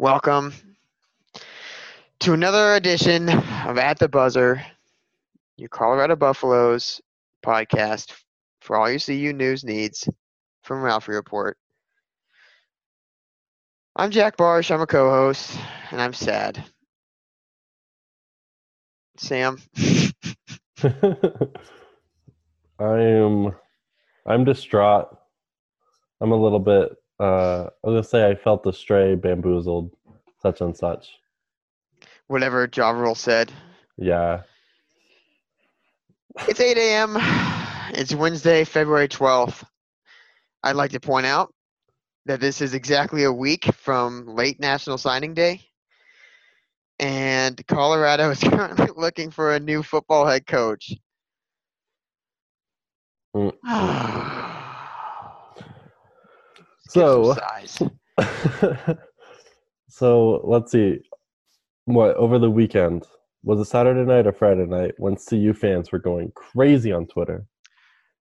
Welcome to another edition of At the Buzzer, your Colorado Buffaloes podcast for all your CU news needs from Ralphie Report. I'm Jack Barsh, I'm a co host, and I'm sad. Sam, I am I'm distraught. I'm a little bit uh I was gonna say I felt astray, bamboozled, such and such. whatever Ja Rule said. Yeah. It's 8 a.m. It's Wednesday, February 12th. I'd like to point out that this is exactly a week from late National Signing Day. And Colorado is currently looking for a new football head coach. Mm. Let's give some So- so let's see. What over the weekend was it Saturday night or Friday night when CU fans were going crazy on Twitter?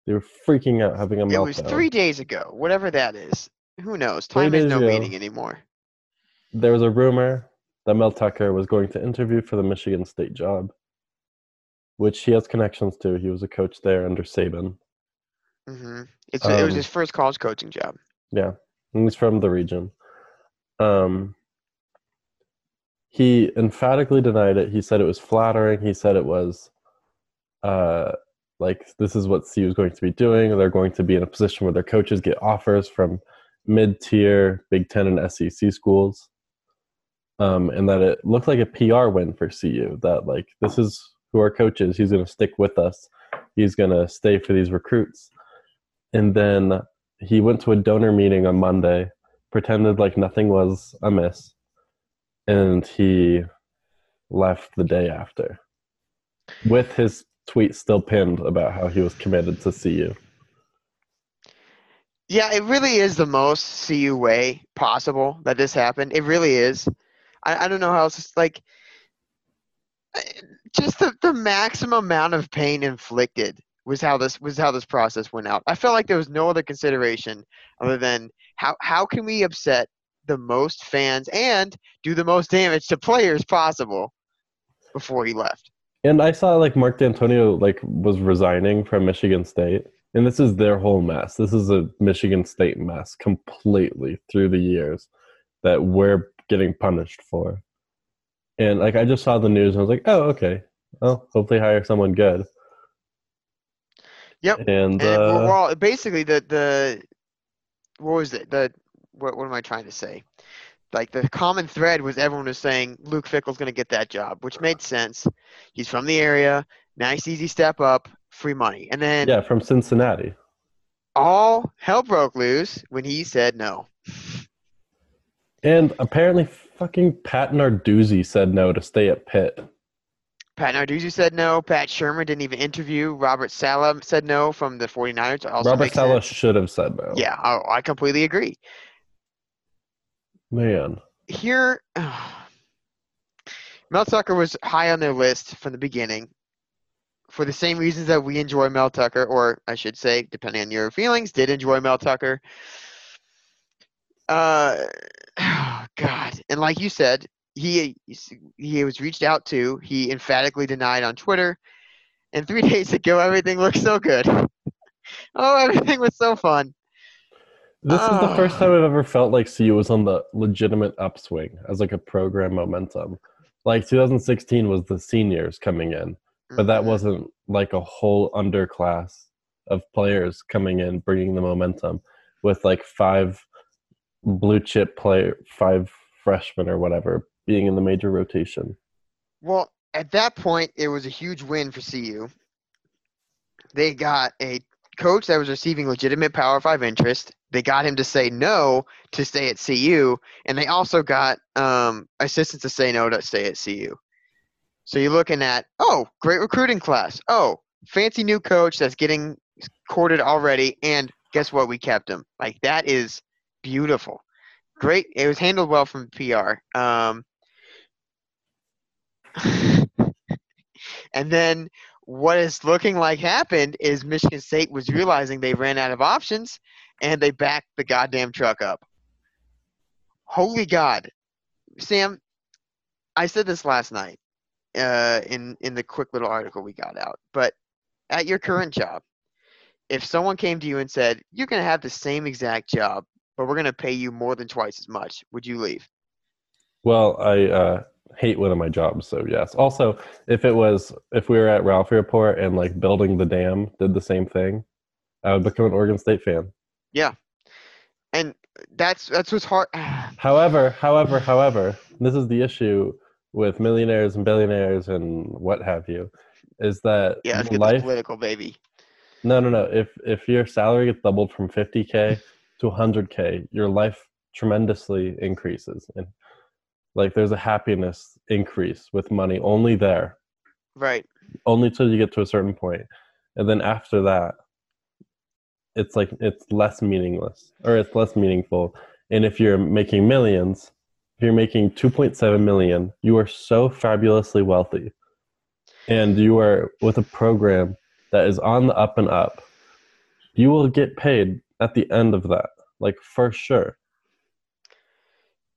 They were freaking out, having a it meltdown. was three days ago, whatever that is. Who knows? Time has no ago. meaning anymore. There was a rumor that Mel Tucker was going to interview for the Michigan State job, which he has connections to. He was a coach there under Saban. Mm-hmm. It's, it was Um, his first college coaching job. Yeah, he's from the region. Um, he emphatically denied it. He said it was flattering. He said it was, uh, like this is what CU is going to be doing. They're going to be in a position where their coaches get offers from mid-tier Big Ten and SEC schools, um, and that it looked like a PR win for CU. That like this is who our coach is. He's going to stick with us. He's going to stay for these recruits. And then he went to a donor meeting on Monday, pretended like nothing was amiss, and he left the day after with his tweet still pinned about how he was committed to CU. Yeah, it really is the most CU way possible that this happened. It really is. I, I don't know how else. Like, eh, just the, the maximum amount of pain inflicted was how this was how this process went out. I felt like there was no other consideration other than how how can we upset the most fans and do the most damage to players possible before he left. And I saw like Mark Dantonio like was resigning from Michigan State, and this is their whole mess. This is a Michigan State mess completely through the years that we're getting punished for. And like I just saw the news and I was like, oh okay, well hopefully hire someone good. Yep. And, And uh, we're all basically the the what was it the what what am I trying to say? Like the common thread was everyone was saying Luke Fickell's going to get that job, which made sense. He's from the area, nice easy step up, free money, and then yeah, from Cincinnati. all hell broke loose when he said no. And apparently, fucking Pat Narduzzi said no to stay at Pitt. Pat Narduzzi said no. Pat Shurmur didn't even interview. Robert Saleh said no from the 49ers. Also Robert Saleh sense. should have said no. Yeah, I, I completely agree. Man. here Mel Tucker was high on their list from the beginning for the same reasons that we enjoy Mel Tucker, or I should say, depending on your feelings, did enjoy Mel Tucker. Uh, oh God, and like you said, he he was reached out to. He emphatically denied on Twitter, and three days ago, everything looked so good. oh, everything was so fun. This is the first Ah. time I've ever felt like CU was on the legitimate upswing as like a program momentum. Like 2016 was the seniors coming in, but that Mhm. wasn't like a whole underclass of players coming in bringing the momentum with like five blue chip player, five freshmen or whatever being in the major rotation. Well, at that point, it was a huge win for CU. They got a coach that was receiving legitimate Power Five interest. They got him to say no to stay at CU, and they also got um, assistants to say no to stay at CU. So you're looking at, oh, great recruiting class. Oh, fancy new coach that's getting courted already, and guess what? We kept him. Like that is beautiful. Great. It was handled well from PR. Um, and then what is looking like happened is Michigan State was realizing they ran out of options and they backed the goddamn truck up. Holy God. Sam, I said this last night uh, in, in the quick little article we got out, but at your current job, if someone came to you and said, You're going to have the same exact job, but we're going to pay you more than twice as much, would you leave? Well, I uh, hate one of my jobs, so yes. Also, if it was if we were at Ralphie Report and like building the dam did the same thing, I would become an Oregon State fan. Yeah. And that's that's what's hard. However, however, however, this is the issue with millionaires and billionaires and what have you, is that yeah, let's life. political, baby. No, no, no. If if your salary gets doubled from 50k to 100k, your life tremendously increases, and like there's a happiness increase with money only there, Right. only till you get to a certain point, and then after that, it's like it's less meaningless or it's less meaningful. And if you're making millions, if you're making 2.7 million, you are so fabulously wealthy, and you are with a program that is on the up and up. You will get paid at the end of that, like for sure.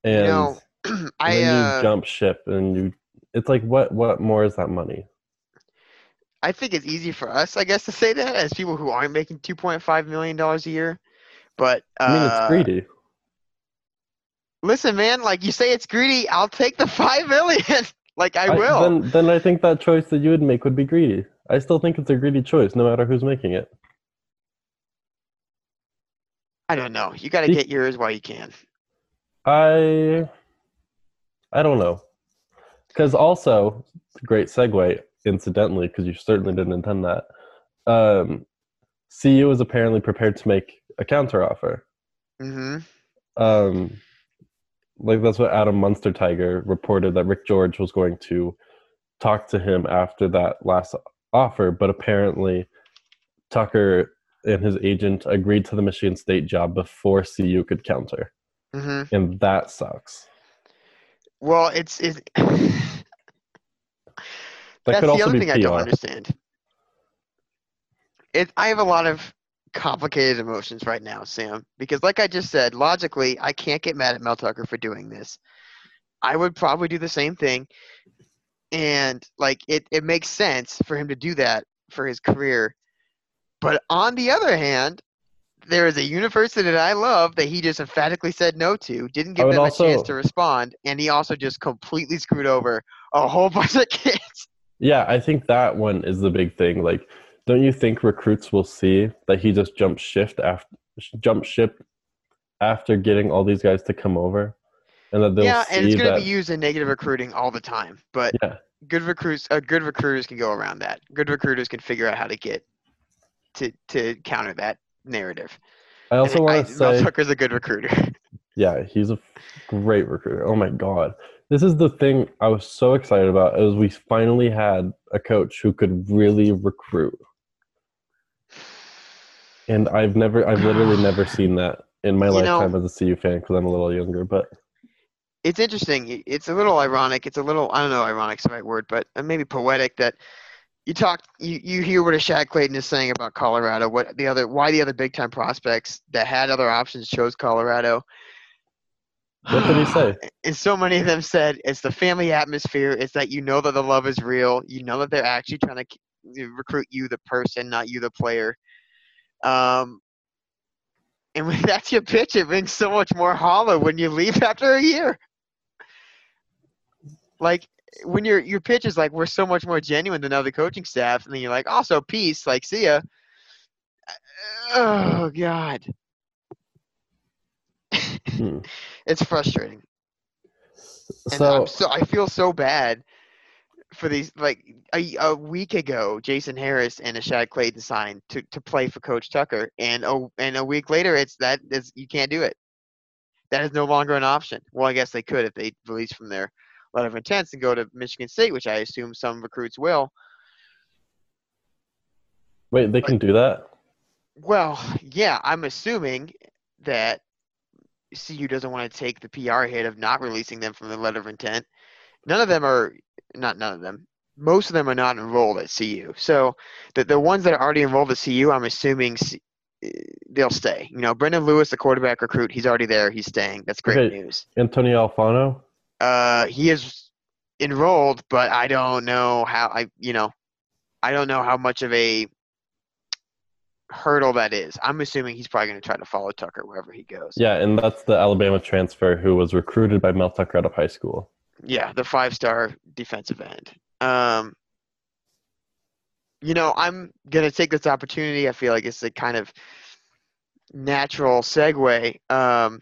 And you know, I uh, jump ship, and you. It's like what? What more is that money? I think it's easy for us, I guess, to say that as people who aren't making two point five million dollars a year. But uh, I mean, it's greedy. Listen, man, like you say, it's greedy. I'll take the five million. like I will. then, then I think that choice that you would make would be greedy. I still think it's a greedy choice, no matter who's making it. I don't know. You got to get yours while you can. I, I don't know, because also great segue. Incidentally, because you certainly didn't intend that. Um, CU is apparently prepared to make a counteroffer. hmm Um, like that's what Adam Munsterteiger reported that Rick George was going to talk to him after that last offer, but apparently Tucker and his agent agreed to the Michigan State job before CU could counter, hmm and that sucks. Well, it's it's. That That's could the also other thing I don't understand. It, I have a lot of complicated emotions right now, Sam, because like I just said, logically, I can't get mad at Mel Tucker for doing this. I would probably do the same thing, and like it, it makes sense for him to do that for his career. But on the other hand, there is a university that I love that he just emphatically said no to, didn't give them a chance to respond, and he also just completely screwed over a whole bunch of kids. Yeah, I think that one is the big thing. Like, don't you think recruits will see that he just jumped shift after jumped ship after getting all these guys to come over, and that they'll yeah, and it's going to be used in negative recruiting all the time. But yeah, good recruits, uh, good recruiters can go around that. Good recruiters can figure out how to get to to counter that narrative. I also want to say, Tucker's a good recruiter. yeah, he's a great recruiter. Oh my god, this is the thing I was so excited about. Is we finally had a coach who could really recruit, and I've never, I've literally never seen that in my You know- lifetime as a CU fan because I'm a little younger. But it's interesting. It's a little ironic. It's a little I don't know, ironic's the right word, but uh, maybe poetic that you talk you, you hear what Ashaad Clayton is saying about Colorado, what the other why the other big time prospects that had other options chose Colorado. what did he say? and so many of them said it's the family atmosphere. It's that you know that the love is real. You know that they're actually trying to recruit you, the person, not you, the player. Um, and when that's your pitch, it rings so much more hollow when you leave after a year. Like when your your pitch is like we're so much more genuine than other coaching staff, and then you're like also peace, like see ya. Oh God. Hmm. It's frustrating. And So I'm so I feel so bad for these. Like a, a week ago, Jason Harris and Ashaad Clayton signed to, to play for Coach Tucker, and oh, and a week later, it's that is you can't do it. That is no longer an option. Well, I guess they could if they release from their letter of intents and go to Michigan State, which I assume some recruits will. wait, they can do that? Well, yeah, I'm assuming that CU doesn't want to take the PR hit of not releasing them from the letter of intent. None of them are not none of them. Most of them are not enrolled at CU. So the the ones that are already enrolled at CU, I'm assuming C- they'll stay. You know, Brendon Lewis, the quarterback recruit, he's already there. He's staying. That's great Okay. news. Antonio Alfano? Uh, he is enrolled, but I don't know how. I you know, I don't know how much of a hurdle that is. I'm assuming he's probably going to try to follow Tucker wherever he goes. Yeah, and that's the Alabama transfer who was recruited by Mel Tucker out of high school. Yeah, the five-star defensive end. Um, you know, I'm gonna take this opportunity. I feel like it's a kind of natural segue. Um,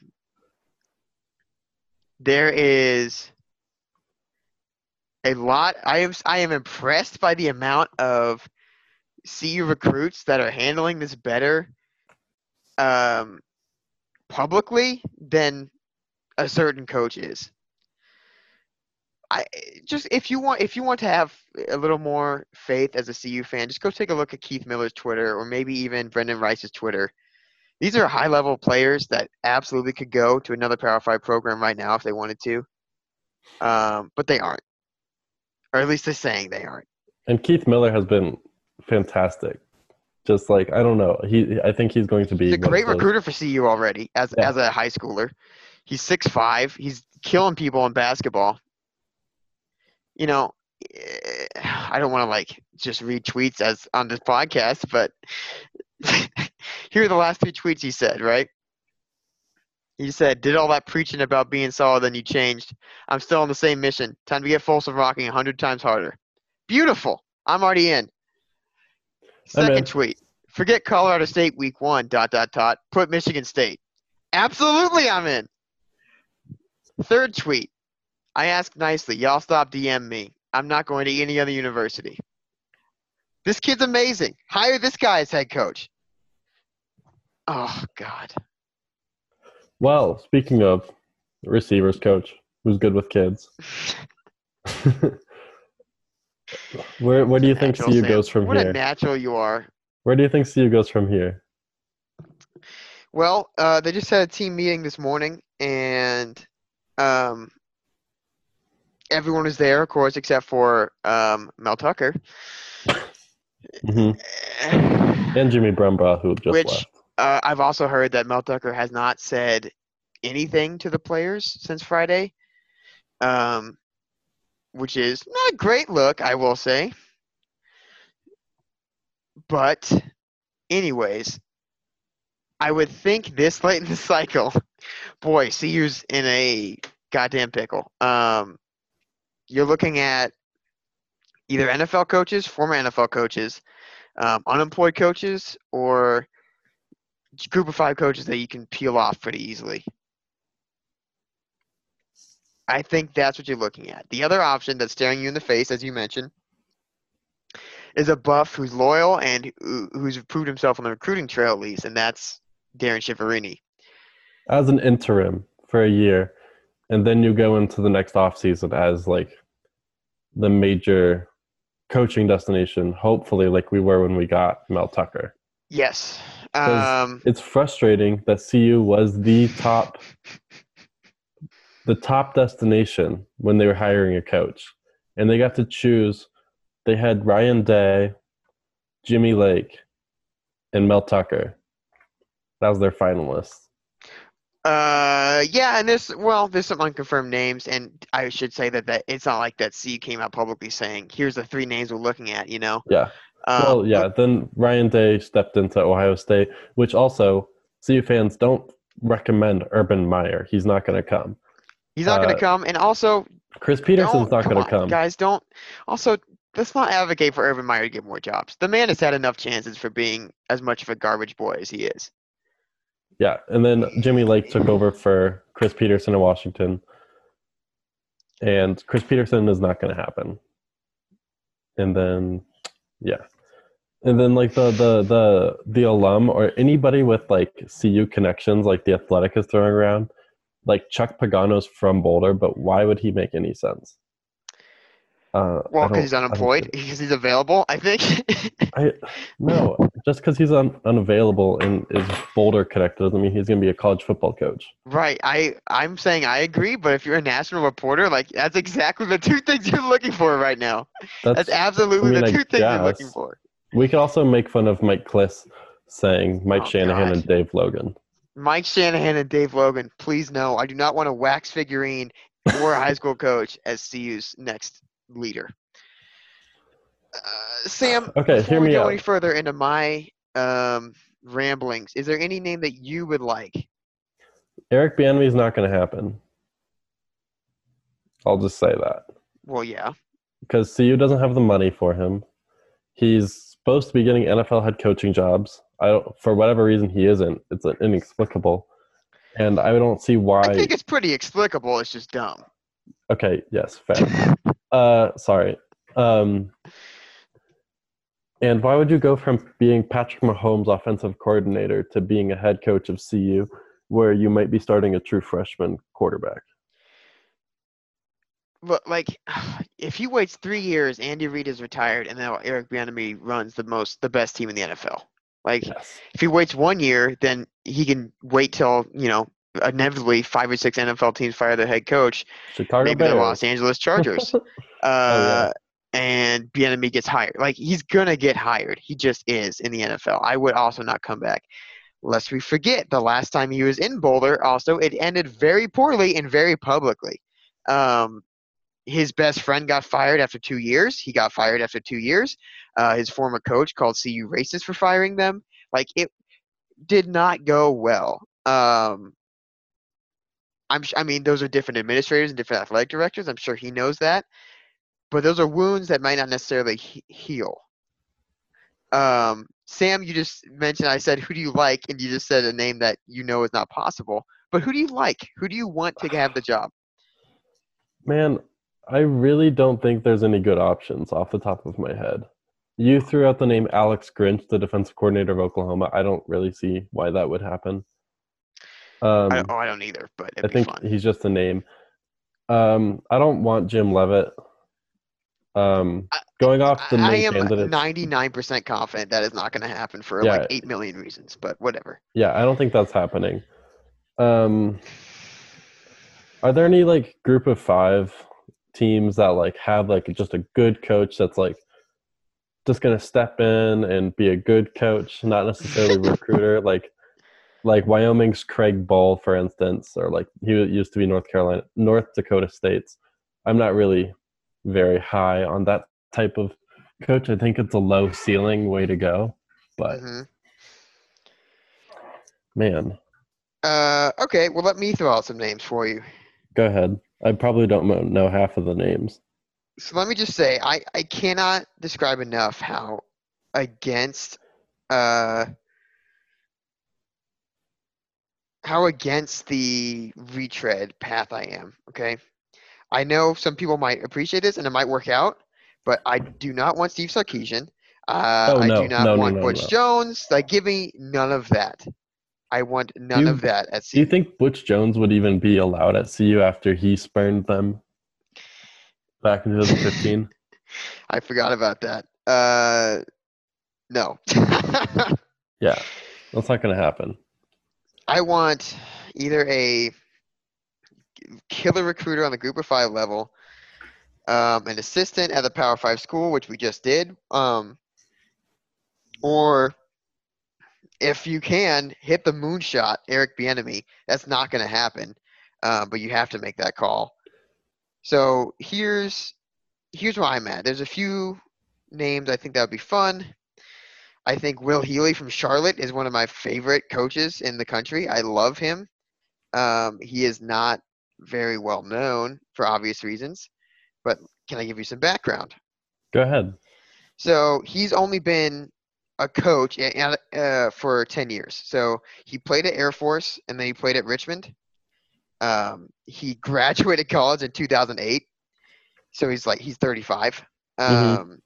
there is a lot. I am I am impressed by the amount of CU recruits that are handling this better um, publicly than a certain coach is. I just if you want if you want to have a little more faith as a CU fan, just go take a look at Keith Miller's Twitter or maybe even Brenden Rice's Twitter. These are high level players that absolutely could go to another Power Five program right now if they wanted to, um, but they aren't, or at least they're saying they aren't. And Keith Miller has been fantastic. Just like I don't know, he I think he's going to be He's a great recruiter for CU already as Yeah. as a high schooler. He's six five. He's killing people in basketball. You know, eh, I don't want to like just read tweets as on this podcast, but here are the last three tweets he said. Right? He said, "Did all that preaching about being solid, then you changed. I'm still on the same mission. Time to get Folsom rocking a hundred times harder. Beautiful. I'm already in." I'm in. Second tweet. Forget Colorado State week one, dot, dot, dot. Put Michigan State. Absolutely, I'm in. Third tweet. I ask nicely. Y'all stop DM me. I'm not going to any other university. This kid's amazing. Hire this guy as head coach. Oh, God. Well, speaking of receivers coach, who's good with kids. where where do you think CU Sam. goes from what here? a natural you are. where do you think CU goes from here? Well, uh, they just had a team meeting this morning, and um, everyone was there, of course, except for um, Mel Tucker. hmm And Jimmy Brumbaugh, who just Which- left. Uh, I've also heard that Mel Tucker has not said anything to the players since Friday, um, which is not a great look, I will say. But, anyways, I would think this late in the cycle, boy, CU's in a goddamn pickle. Um, you're looking at either NFL coaches, former NFL coaches, um, unemployed coaches, or group of five coaches that you can peel off pretty easily. I think that's what you're looking at. The other option that's staring you in the face, as you mentioned, is a buff who's loyal and who's proved himself on the recruiting trail at least, and that's Darrin Chiaverini. as an interim for a year, and then you go into the next offseason as like the major coaching destination, hopefully like we were when we got Mel Tucker. Yes. Um, It's frustrating that CU was the top the top destination when they were hiring a coach. And they got to choose they had Ryan Day, Jimmy Lake, and Mel Tucker. That was their finalists. Uh, yeah, and there's well, there's some unconfirmed names, and I should say that that it's not like that. C came out publicly saying, "Here's the three names we're looking at." You know. Yeah. Um, well, yeah. Then Ryan Day stepped into Ohio State, which also CU fans don't recommend Urban Meyer. He's not going to come. He's not going uh, to come, and also Chris Petersen's don't, going to come. Guys, don't. Also, let's not advocate for Urban Meyer to get more jobs. The man has had enough chances for being as much of a garbage boy as he is. Yeah, and then Jimmy Lake took over for Chris Petersen in Washington. and Chris Petersen is not going to happen. And then, yeah, and then like the the the the alum or anybody with like CU connections, like the Athletic is throwing around, like Chuck Pagano's from Boulder, but why would he make any sense? Uh, Well, because he's unemployed, because he's available. I think. I no, just because he's un, unavailable and is Boulder connected doesn't mean he's going to be a college football coach. right. I I'm saying I agree, but if you're a national reporter, like that's exactly the two things you're looking for right now. That's, absolutely I mean, the I two things you're looking for. We could also make fun of Mike Klis saying Mike Oh, Shanahan God. and Dave Logan. Mike Shanahan and Dave Logan, please no, I do not want a wax figurine or a high school coach as CU's next leader. Uh, Sam, Okay, before hear we go out. any further into my um, ramblings, is there any name that you would like? Eric Bieniemy is not going to happen. I'll just say that Well, yeah. because CU doesn't have the money for him. He's supposed to be getting NFL head coaching jobs. I don't, for whatever reason, he isn't. It's inexplicable, and I don't see why. I think it's pretty explicable. It's just dumb. Okay, yes, fair. uh, sorry. Um, and why would you go from being Patrick Mahomes' offensive coordinator to being a head coach of CU, where you might be starting a true freshman quarterback? But like, if he waits three years, Andy Reid is retired, and now Eric Bieniemy runs the most, the best team in the NFL. Like, Yes. if he waits one year, then he can wait till you know inevitably five or six NFL teams fire their head coach. Chicago maybe the Los Angeles Chargers. uh, yeah. And Bieniemy gets hired. Like he's gonna get hired. He just is in the NFL. I would also not come back. Lest we forget, the last time he was in Boulder, also it ended very poorly and very publicly. Um, his best friend got fired after two years. He got fired after two years. Uh, his former coach called CU racist for firing them. Like it did not go well. Um, I'm. I mean, those are different administrators and different athletic directors. I'm sure he knows that. But those are wounds that might not necessarily he- heal. Um, Sam, you just mentioned. I said, "Who do you like?" And you just said a name that you know is not possible. But who do you like? Who do you want to have the job? Man, I really don't think there's any good options off the top of my head. You threw out the name Alex Grinch, the defensive coordinator of Oklahoma. I don't really see why that would happen. Um, I, oh, I don't either. But I think fun. he's just a name. Um, I don't want Jim Leavitt. Um, going off the I main am candidates, 99% confident that is not going to happen for Yeah. like 8 million reasons, but whatever. yeah, I don't think that's happening. Um, are there any like group of five teams that like have like just a good coach that's like just gonna step in and be a good coach, not necessarily a recruiter, like like Wyoming's Craig Bohl, for instance, or like he used to be North Carolina, North Dakota State's. I'm not really very high on that type of coach. I think it's a low ceiling way to go, but hmm man, Uh, okay, well, let me throw out some names for you. go ahead. I probably don't know half of the names. So let me just say, I, I cannot describe enough how against uh how against the retread path I am. Okay, I know some people might appreciate this and it might work out, but I do not want Steve Sarkisian. Uh, Oh, I no, do not no, want no, Butch. Jones. Like, give me none of that. I want none you- of that at CU. Do you think Butch Jones would even be allowed at CU after he spurned them back in 2015? I forgot about that. Uh, no. yeah, that's not going to happen. I want either a killer recruiter on the group of five level, um, an assistant at the Power Five school, which we just did, um, or if you can hit the moonshot, Eric Bieniemy. That's not going to happen, uh, but you have to make that call. So here's here's where I'm at. There's a few names I think that would be fun. I think Will Healy from Charlotte is one of my favorite coaches in the country. I love him. Um, he is not very well known for obvious reasons, but can I give you some background? Go ahead. So he's only been a coach a- a- uh, for 10 years. So he played at Air Force and then he played at Richmond. Um, he graduated college in 2008, so he's like he's 35. Um, Mhm.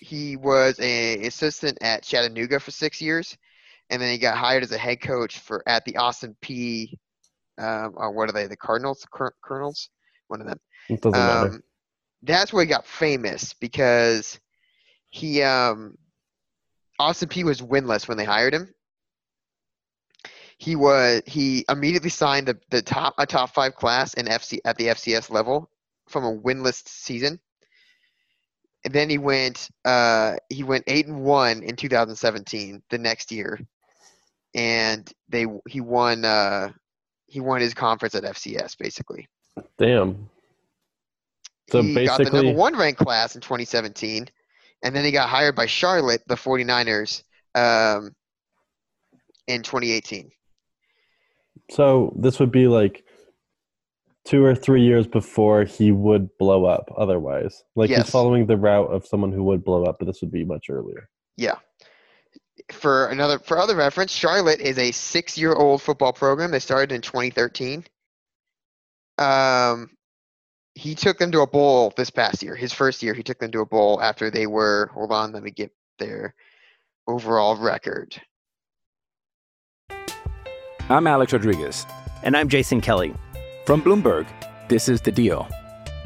He was an assistant at Chattanooga for six years, and then he got hired as a head coach for at the Austin Peay. Um, or what are they? The Cardinals, Cur- Colonels, one of them. It doesn't matter. Um, that's where he got famous because he um, Austin Peay was winless when they hired him. He was he immediately signed the, the top a top five class in FC at the FCS level from a winless season. And then he went uh, he went eight and one in 2017 the next year, and they he won uh, he won his conference at FCS basically Damn. So he got the basically, number one ranked class in 2017, and then he got hired by Charlotte, the 49ers, um, in 2018. so this would be like two or three years before he would blow up. Otherwise, like Yes. he's following the route of someone who would blow up, but this would be much earlier. Yeah. For another, for other reference, Charlotte is a six-year-old football program. They started in 2013. Um, he took them to a bowl this past year. His first year, he took them to a bowl after they were. Hold on, let me get their overall record. I'm Alex Rodriguez. And I'm Jason Kelly. From Bloomberg, this is The Deal.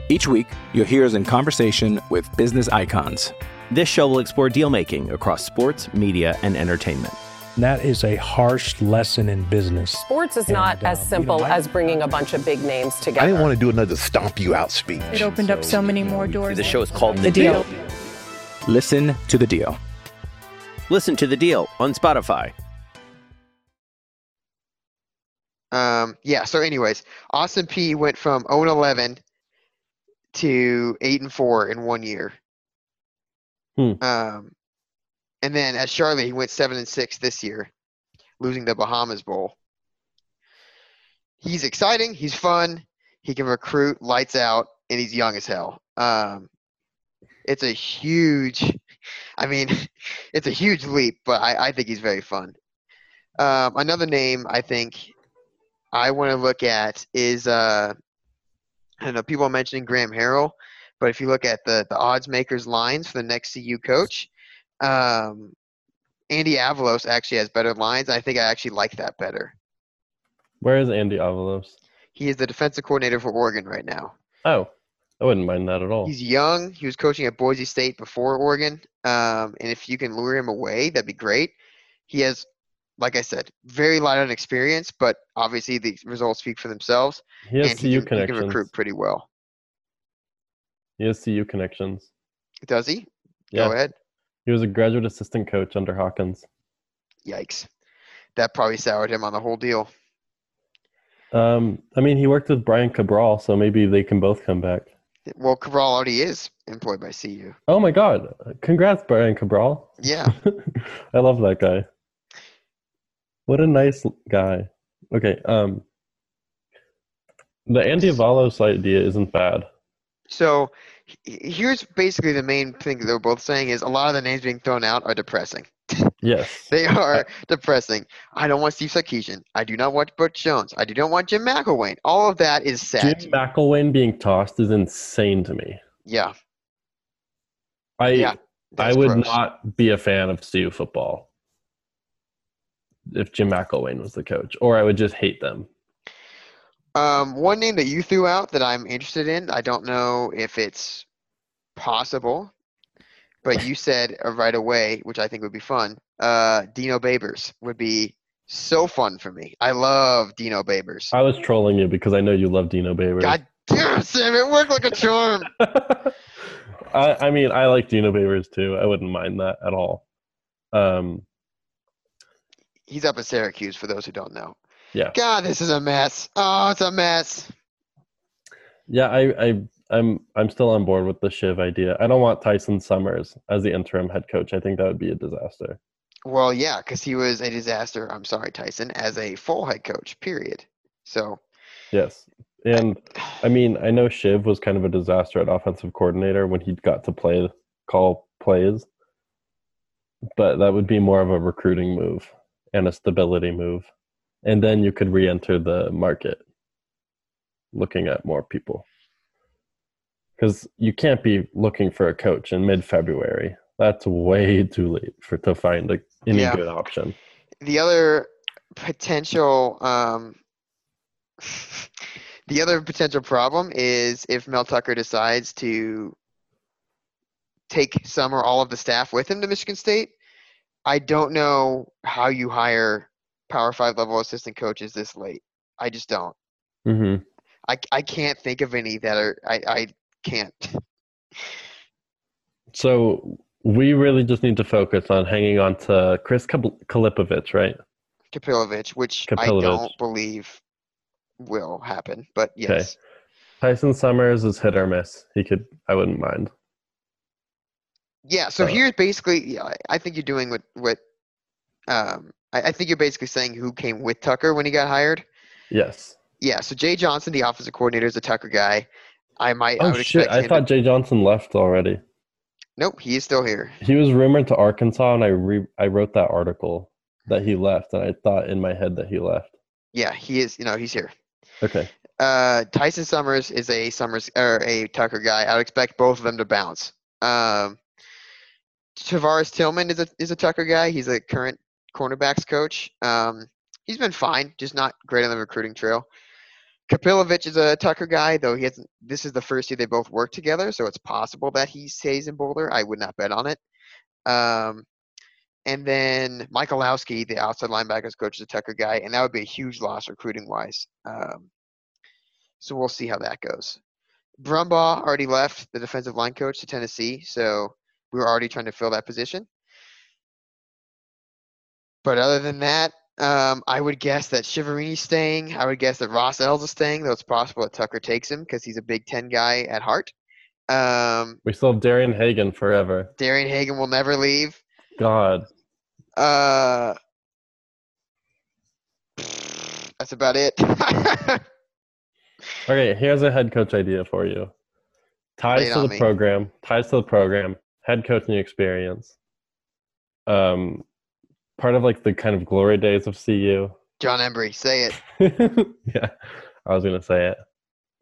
Each week, you'll hear us in conversation with business icons. This show will explore deal making across sports, media, and entertainment. And that is a harsh lesson in business. Sports is not And, as um, you simple know, I- as bringing a bunch of big names together. I didn't want to do another stomp you out speech. It opened up so many more doors. The show is called The, The deal. Deal. Listen to The Deal. Listen to The Deal on Spotify. Um, yeah. So, anyways, Austin Peay went from 0 and 11 to 8 and 4 in one year. Hmm. Um, and then at Charlotte, he went 7 and 6 this year, losing the Bahamas Bowl. He's exciting. He's fun. He can recruit lights out, and he's young as hell. Um, it's a huge, I mean, it's a huge leap, but I, I think he's very fun. Um, another name I think I want to look at is uh, I don't know. People are mentioning Graham Harrell, but if you look at the the odds makers lines for the next CU coach, um, Andy Avalos actually has better lines. I think I actually like that better. Where is Andy Avalos? He is the defensive coordinator for Oregon right now. Oh, I wouldn't mind that at all. He's young. He was coaching at Boise State before Oregon. Um, and if you can lure him away, that'd be great. He has, like I said, very light on experience, but obviously the results speak for themselves. He has and CU he can, he can recruit pretty well. He has CU connections. Does he? Yeah, Go ahead. He was a graduate assistant coach under Hawkins. Yikes. That probably soured him on the whole deal. Um, I mean, he worked with Brian Cabral, so maybe they can both come back. Well, Cabral already is employed by CU. Oh my God! Congrats, Brian Cabral. Yeah. I love that guy. What a nice guy. Okay. Um, the Andy Avalos idea isn't bad. So here's basically the main thing they're both saying is a lot of the names being thrown out are depressing. Yes. They are depressing. I don't want Steve Sarkisian. I do not want Butch Jones. I do not want Jim McElwain. All of that is sad. Jim McElwain being tossed is insane to me. yeah. I Yeah, I would gross. not be a fan of CU football if Jim McElwain was the coach, or I would just hate them. Um, one name that you threw out that I'm interested in, I don't know if it's possible, but you said right away, which I think would be fun. Uh, Dino Babers would be so fun for me. I love Dino Babers. I was trolling you because I know you love Dino Babers. God damn it, Sam! It worked like a charm. I, I mean, I like Dino Babers too. I wouldn't mind that at all. Um, He's up at Syracuse for those who don't know. Yeah. God, this is a mess. Oh, it's a mess. yeah, I, I, I'm, I'm still on board with the Shiv idea. I don't want Tyson Summers as the interim head coach. I think that would be a disaster. Well, yeah, because he was a disaster. I'm sorry, Tyson, as a full head coach. Period. So, Yes, and I mean, I know Shiv was kind of a disaster at offensive coordinator when he got to play call plays, but that would be more of a recruiting move and a stability move, and then you could re-enter the market. looking at more people. Because you can't be looking for a coach in mid February. That's way too late for to find a, any Yeah. good option. the other potential um, the other potential problem is if Mel Tucker decides to take some or all of the staff with him to Michigan State. I don't know how you hire Power Five level assistant coaches this late. I just don't. hmm I, I can't think of any that are I, I can't. So we really just need to focus on hanging on to Chris Kal- Kalipovich, right? Kapilovic, which I don't believe will happen, but yes. Tyson Summers is hit or miss. He could. I wouldn't mind. Yeah, so Uh, here's basically, yeah, I- I think you're doing what what um, I, I think you're basically saying who came with Tucker when he got hired. Yes. Yeah, so Jay Johnson, the offensive coordinator, is a Tucker guy. I might. I Oh would shit! I thought to, Jay Johnson left already. nope, he is still here. He was rumored to Arkansas, and I re- I wrote that article that he left, and I thought in my head that he left. Yeah, he is. You know, he's here. Okay. Uh, Tyson Summers is a Summers or a Tucker guy. I would expect both of them to bounce. Um, Tavares Tillman is a is a Tucker guy. He's a current cornerbacks coach. Um, he's been fine, just not great on the recruiting trail. Kapilovic is a Tucker guy, though he hasn't. This is the first year they both work together, so it's possible that he stays in Boulder. I would not bet on it. Um, and then Michalowski, the outside linebackers coach, is a Tucker guy, and that would be a huge loss recruiting wise. Um, so we'll see how that goes. Brumbaugh already left, the defensive line coach, to Tennessee, so we were already trying to fill that position. But other than that, um, I would guess that Chiaverini's staying. I would guess that Ross Els is staying, though it's possible that Tucker takes him because he's a Big Ten guy at heart. Um, We still have Darian Hagan forever. Darian Hagan will never leave. God. Uh, that's about it. Okay, here's a head coach idea for you. Ties to the me. program, ties to the program, head coaching experience. Um, part of like the kind of glory days of CU. Jon Embree, say it. yeah, I was gonna say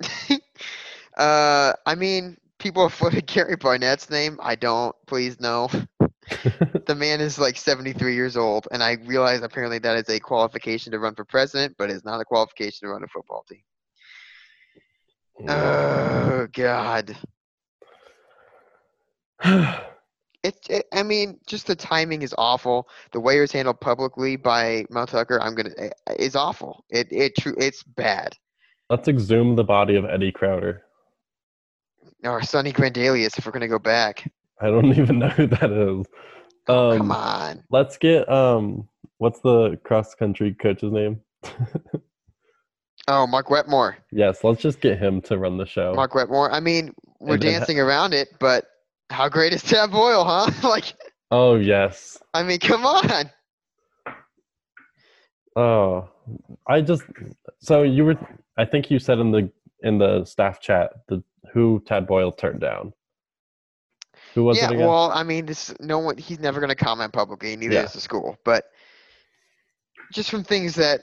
it. uh, I mean, people have floated Gary Barnett's name. I don't. Please no. the man is like 73 years old, and I realize apparently that is a qualification to run for president, but it's not a qualification to run a football team. Oh God. It, it, I mean, just the timing is awful. The way it was handled publicly by Mel Tucker, I'm gonna, eh, is awful. It, it, true, it's bad. Let's exhume the body of Eddie Crowder. Or Sonny Grandelius, if we're gonna go back. I don't even know who that is. Oh, Um, come on. Let's get um, what's the cross country coach's name? Oh, Mark Wetmore. yes, let's just get him to run the show. Mark Wetmore. I mean, we're And then ha- dancing around it, but how great is Tad Boyle, huh? like, Oh yes. I mean, come on. Oh, I just so you were. I think you said in the in the staff chat the who Tad Boyle turned down. Who was yeah, it again? well, I mean, this no one. He's never going to comment publicly. Neither Yeah. is the school. But just from things that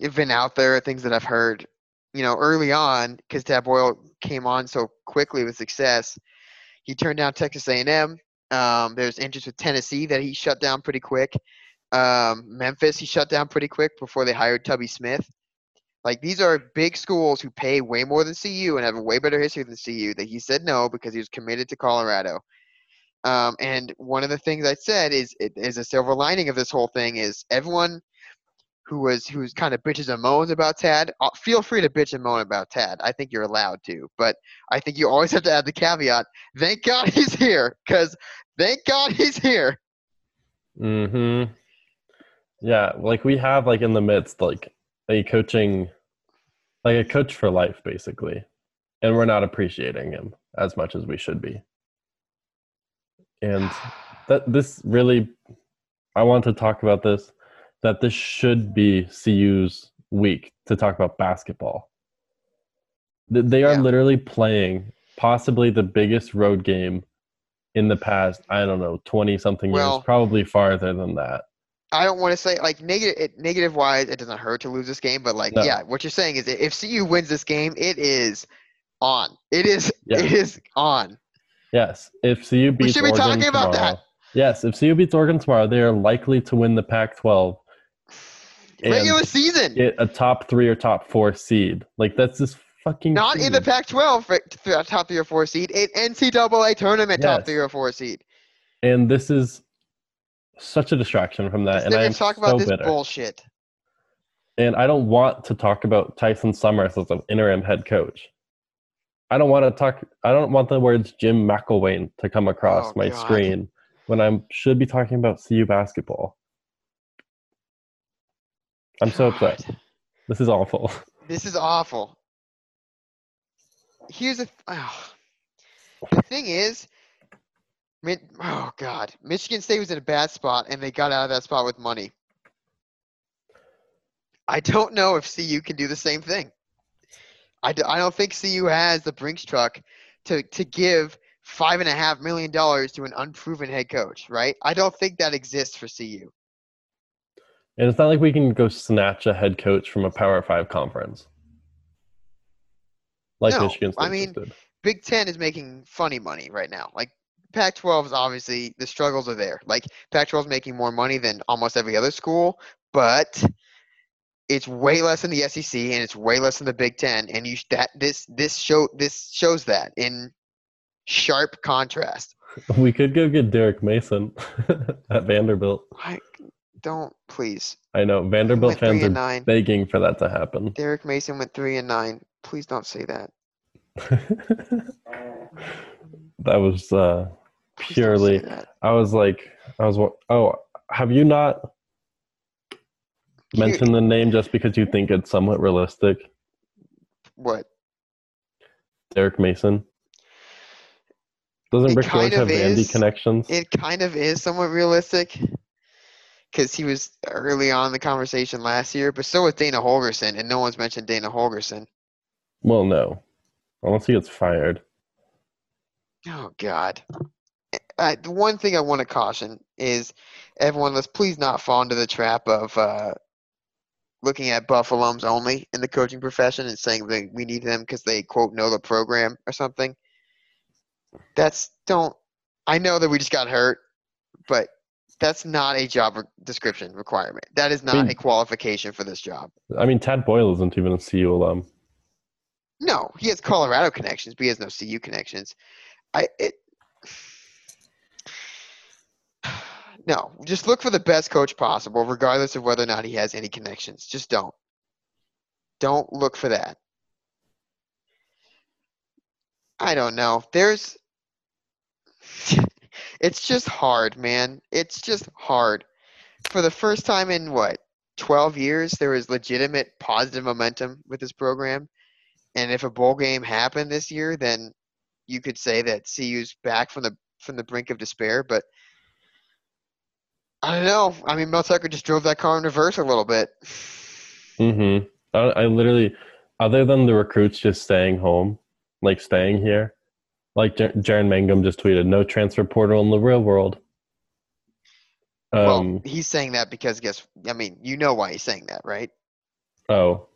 have been out there, things that I've heard, you know, early on, because Tad Boyle came on so quickly with success, he turned down Texas A&M. Um, there's interest with Tennessee that he shut down pretty quick. Um, Memphis he shut down pretty quick before they hired Tubby Smith. Like these are big schools who pay way more than CU and have a way better history than CU. That he said no because he was committed to Colorado. Um, and one of the things I said is is a silver lining of this whole thing is everyone who was who's kind of bitches and moans about Tad. uh, Feel free to bitch and moan about Tad. I think you're allowed to, but I think you always have to add the caveat. Thank God he's here, because thank God he's here. Mm-hmm. Yeah, like we have like in the midst like a coaching, like a coach for life, basically, and we're not appreciating him as much as we should be. And that this really, I want to talk about this. That this should be CU's week to talk about basketball. They are Yeah. literally playing possibly the biggest road game in the past, I don't know, 20 something Well- years, probably farther than that. I don't want to say like negative it, negative wise. It doesn't hurt to lose this game, but like No. yeah, what you're saying is if CU wins this game, it is on. It is. Yeah. It is on. Yes, if CU beats should be Oregon talking about tomorrow, that. Yes, if CU beats Oregon tomorrow, they are likely to win the Pac-12, And Regular season, get a top three or top four seed. Like that's just fucking. not in the huge. Pac-12 for, for top three or four seed. An NCAA tournament top three or four seed. And this is such a distraction from that, Let's and I'm talk so about this bitter. bullshit. And I don't want to talk about Tyson Summers as an interim head coach. I don't want to talk. I don't want the words Jim McElwain to come across Oh, my God. screen when I should be talking about CU basketball. I'm so upset. God. This is awful. This is awful. Here's a th- oh. the thing is, oh god, Michigan State was in a bad spot and they got out of that spot with money. I don't know if CU can do the same thing. I, d- I don't think CU has the Brinks truck to to give five and a half million dollars to an unproven head coach, right? I don't think that exists for CU. And it's not like we can go snatch a head coach from a Power Five conference, like No, Michigan State I mean, did. Big Ten is making funny money right now. Like Pac-12 is obviously the struggles are there. Like Pac-12 is making more money than almost every other school, but it's way less than the SEC and it's way less than the Big Ten. And you that this this show this shows that in sharp contrast. We could go get Derek Mason at Vanderbilt. I don't please. I know Vanderbilt fans are nine. begging for that to happen. Derek Mason went three and nine. Please don't say that. that was uh, Please don't say purely. that. I was like, I was. wa- Oh, have you not mentioned the name just because you think it's somewhat realistic? what? Derek Mason. Doesn't It Rick George have Vandy connections? it kind of is somewhat realistic because he was early on in the conversation last year, but so was Dana Holgorsen, and no one's mentioned Dana Holgorsen. well, no, unless he gets fired. Oh God! Uh, the one thing I want to caution is everyone, let's please not fall into the trap of uh, looking at Buffalo's only in the coaching profession and saying that we need them because they quote know the program or something. That's don't. I know that we just got hurt, but that's not a job re- description requirement. That is not mean- a qualification for this job. I mean, Tad Boyle isn't even a CU alum. No, he has Colorado connections, but he has no CU connections. I it. No, just look for the best coach possible, regardless of whether or not he has any connections. Just don't. Don't look for that. I don't know. There's. It's just hard, man. It's just hard. For the first time in what, 12 years, there was legitimate positive momentum with this program. And if a bowl game happened this year, then you could say that CU's back from the from the brink of despair. But I don't know. I mean, Mel Tucker just drove that car in reverse a little bit. Mm-hmm. I, I literally, other than the recruits just staying home, like staying here, like J- Jaren Mangham just tweeted, "No transfer portal in the real world." Um. well, he's saying that because guess I mean, you know why he's saying that, right? oh.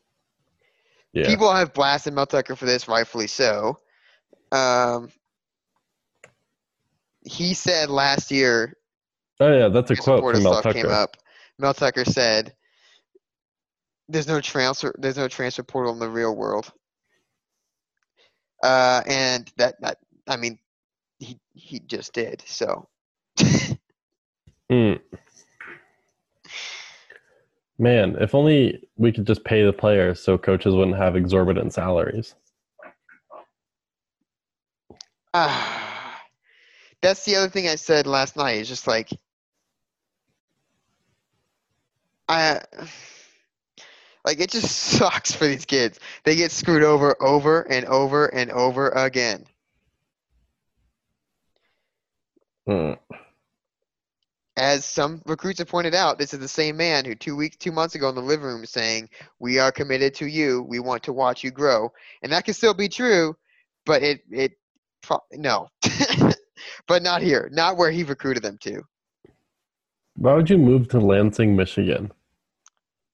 Yeah. People have blasted Mel Tucker for this, rightfully so. Um, he said last year oh yeah, that's a quote from Mel stuff came Tucker. up. Mel Tucker said, "There's no transfer. There's no transfer portal in the real world." Uh, and that, that I mean, he he just did. So Hmm. Man, if only we could just pay the players so coaches wouldn't have exorbitant salaries. ah, that's the other thing I said last night. Is just like I. Like it just sucks for these kids. They get screwed over over and over and over again. Hmm. as some recruits have pointed out, this is the same man who two weeks, two months ago in the living room saying, "We are committed to you. We want to watch you grow," and that can still be true, but it it pro- no, but not here, not where he recruited them to. Why would you move to Lansing, Michigan?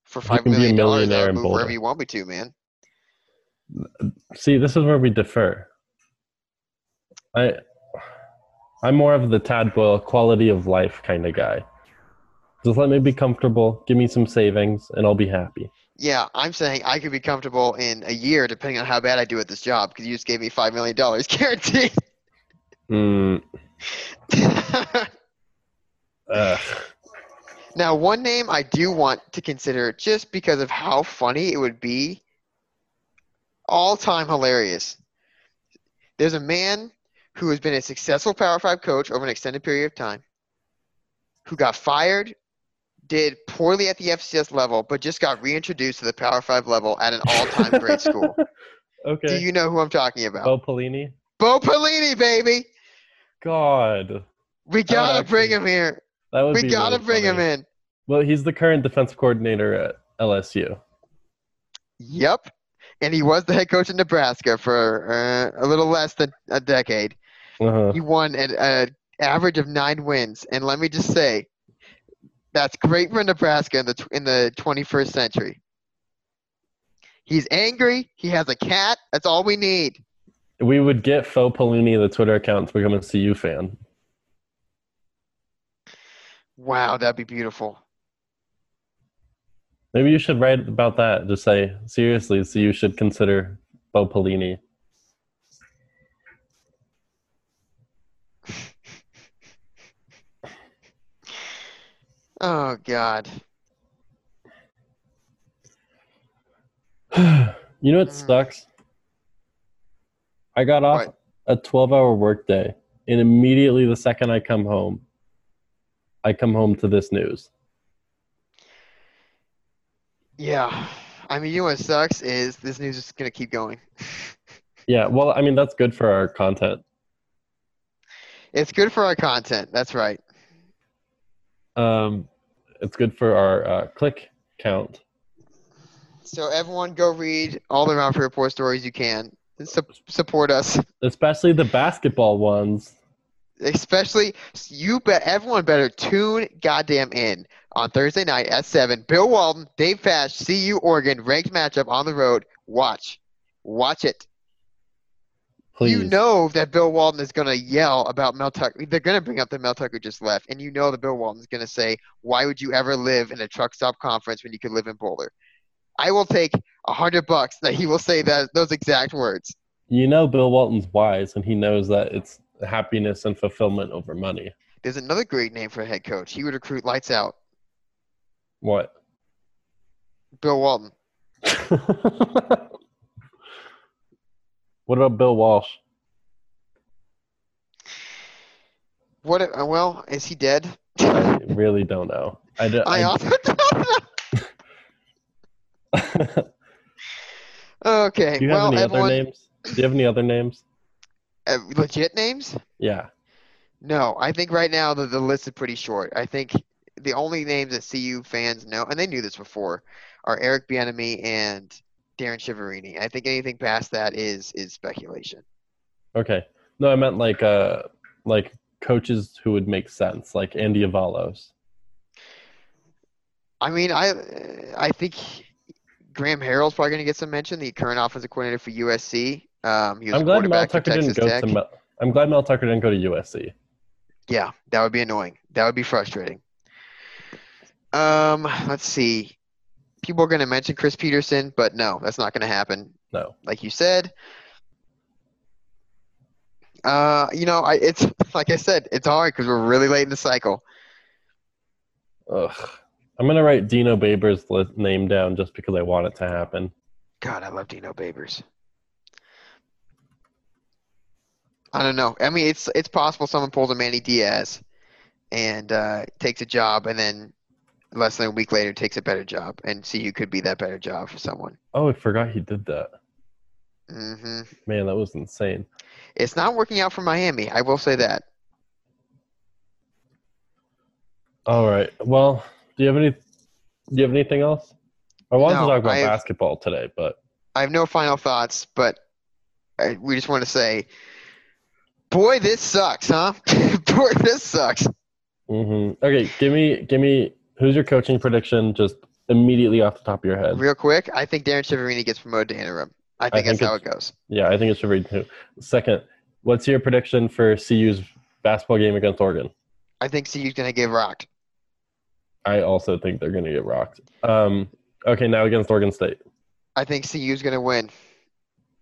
For You five can be a million dollars, I millionaire would move wherever you want me to, man. See, this is where we differ. I, I'm more of the Tad Boyle quality of life kind of guy. Just let me be comfortable, give me some savings, and I'll be happy. Yeah, I'm saying I could be comfortable in a year, depending on how bad I do at this job, because you just gave me five million dollars guaranteed. Mm, now, one name I do want to consider, just because of how funny it would be, all-time hilarious. There's a man who has been a successful Power Five coach over an extended period of time, who got fired, did poorly at the FCS level, but just got reintroduced to the Power Five level at an all-time great school. Okay. Do you know who I'm talking about? Bo Pelini? Bo Pelini, baby. God. We gotta bring him here. That would We be gotta really bring him in. Well, he's the current defensive coordinator at LSU. Yep. And he was the head coach in Nebraska for uh, a little less than a decade. Uh-huh. He won an uh, average of nine wins, and let me just say, that's great for Nebraska in the in the 21st century. He's angry. He has a cat. That's all we need. We would get Faux Pelini, the Twitter account, to become a CU fan. Wow, that'd be beautiful. Maybe you should write about that. Just say, seriously, CU should consider Bo Pelini. Oh God. you know what Mm. sucks? I got off What? a 12 hour workday, and immediately the second I come home, I come home to this news. Yeah. I mean, you know what sucks is this news is gonna keep going. Yeah, well, I mean, that's good for our content. It's good for our content. That's right. Um, it's good for our uh, click count. So everyone, go read all the Ralphie Report stories you can. Su- support us, especially the basketball ones. especially you. Bet everyone better tune goddamn in on Thursday night at seven. Bill Walton, Dave Pasch, CU Oregon ranked matchup on the road. Watch, watch it. Please. You know that Bill Walton is going to yell about Mel Tucker. They're going to bring up that Mel Tucker just left, and you know that Bill Walton is going to say, "Why would you ever live in a truck stop conference when you could live in Boulder?" I will take a hundred bucks that he will say that those exact words. You know Bill Walton's wise, and he knows that it's happiness and fulfillment over money. There's another great name for a head coach. He would recruit lights out. What? Bill Walton. what about Bill Walsh? What? uh, Well, is he dead? I really don't know. I also don't know. Okay. Do you have well, any everyone, other names? Do you have any other names? uh, legit names? Yeah. No, I think right now the, the list is pretty short. I think the only names that CU fans know, and they knew this before, are Eric Bieniemy and Darrin Chiaverini. I think anything past that is is speculation. Okay. No, I meant like uh like coaches who would make sense, like Andy Avalos. I mean, I I think Graham Harrell's probably going to get some mention. The current offensive coordinator for USC. Um, he was I'm glad Mel Tucker didn't go Tech. to Mel- I'm glad Mel Tucker didn't go to USC. Yeah, that would be annoying. That would be frustrating. Um, let's see. People are going to mention Chris Petersen, but no, that's not going to happen. No. Like you said. Uh, you know, I it's like I said, it's hard because we're really late in the cycle. Ugh. I'm gonna write Dino Babers' name down just because I want it to happen. God, I love Dino Babers. I don't know. I mean, it's it's possible someone pulls a Manny Diaz and uh, takes a job, and then less than a week later takes a better job, and see who could be that better job for someone. Oh, I forgot he did that. hmm Man, that was insane. It's not working out for Miami. I will say that. All right. Well, do you have any? Do you have anything else? I wanted No, to talk about have- basketball today, but I have no final thoughts, but I, we just want to say, boy, this sucks, huh? boy, this sucks. hmm Okay, give me give me who's your coaching prediction? Just immediately off the top of your head. Real quick, I think Darrin Chiaverini gets promoted to interim. I think, think that's how it goes. Yeah, I think it's read too. Second, what's your prediction for CU's basketball game against Oregon? I think CU's gonna get rocked. I also think they're going to get rocked. Um, okay, now against Oregon State. I think CU's gonna win.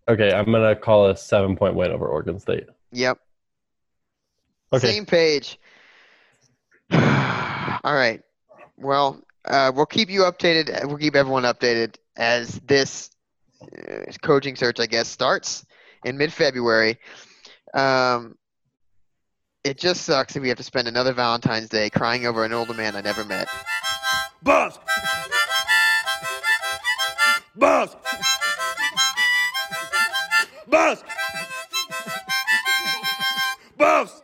Okay, I'm going to call a seven point win over Oregon State. Yep. Okay. Same page. All right. Well, uh, we'll keep you updated. We'll keep everyone updated as this uh, coaching search, I guess, starts in mid-February. Um, it just sucks that we have to spend another Valentine's Day crying over an older man I never met. Buzz! Buzz! Buzz! Buzz!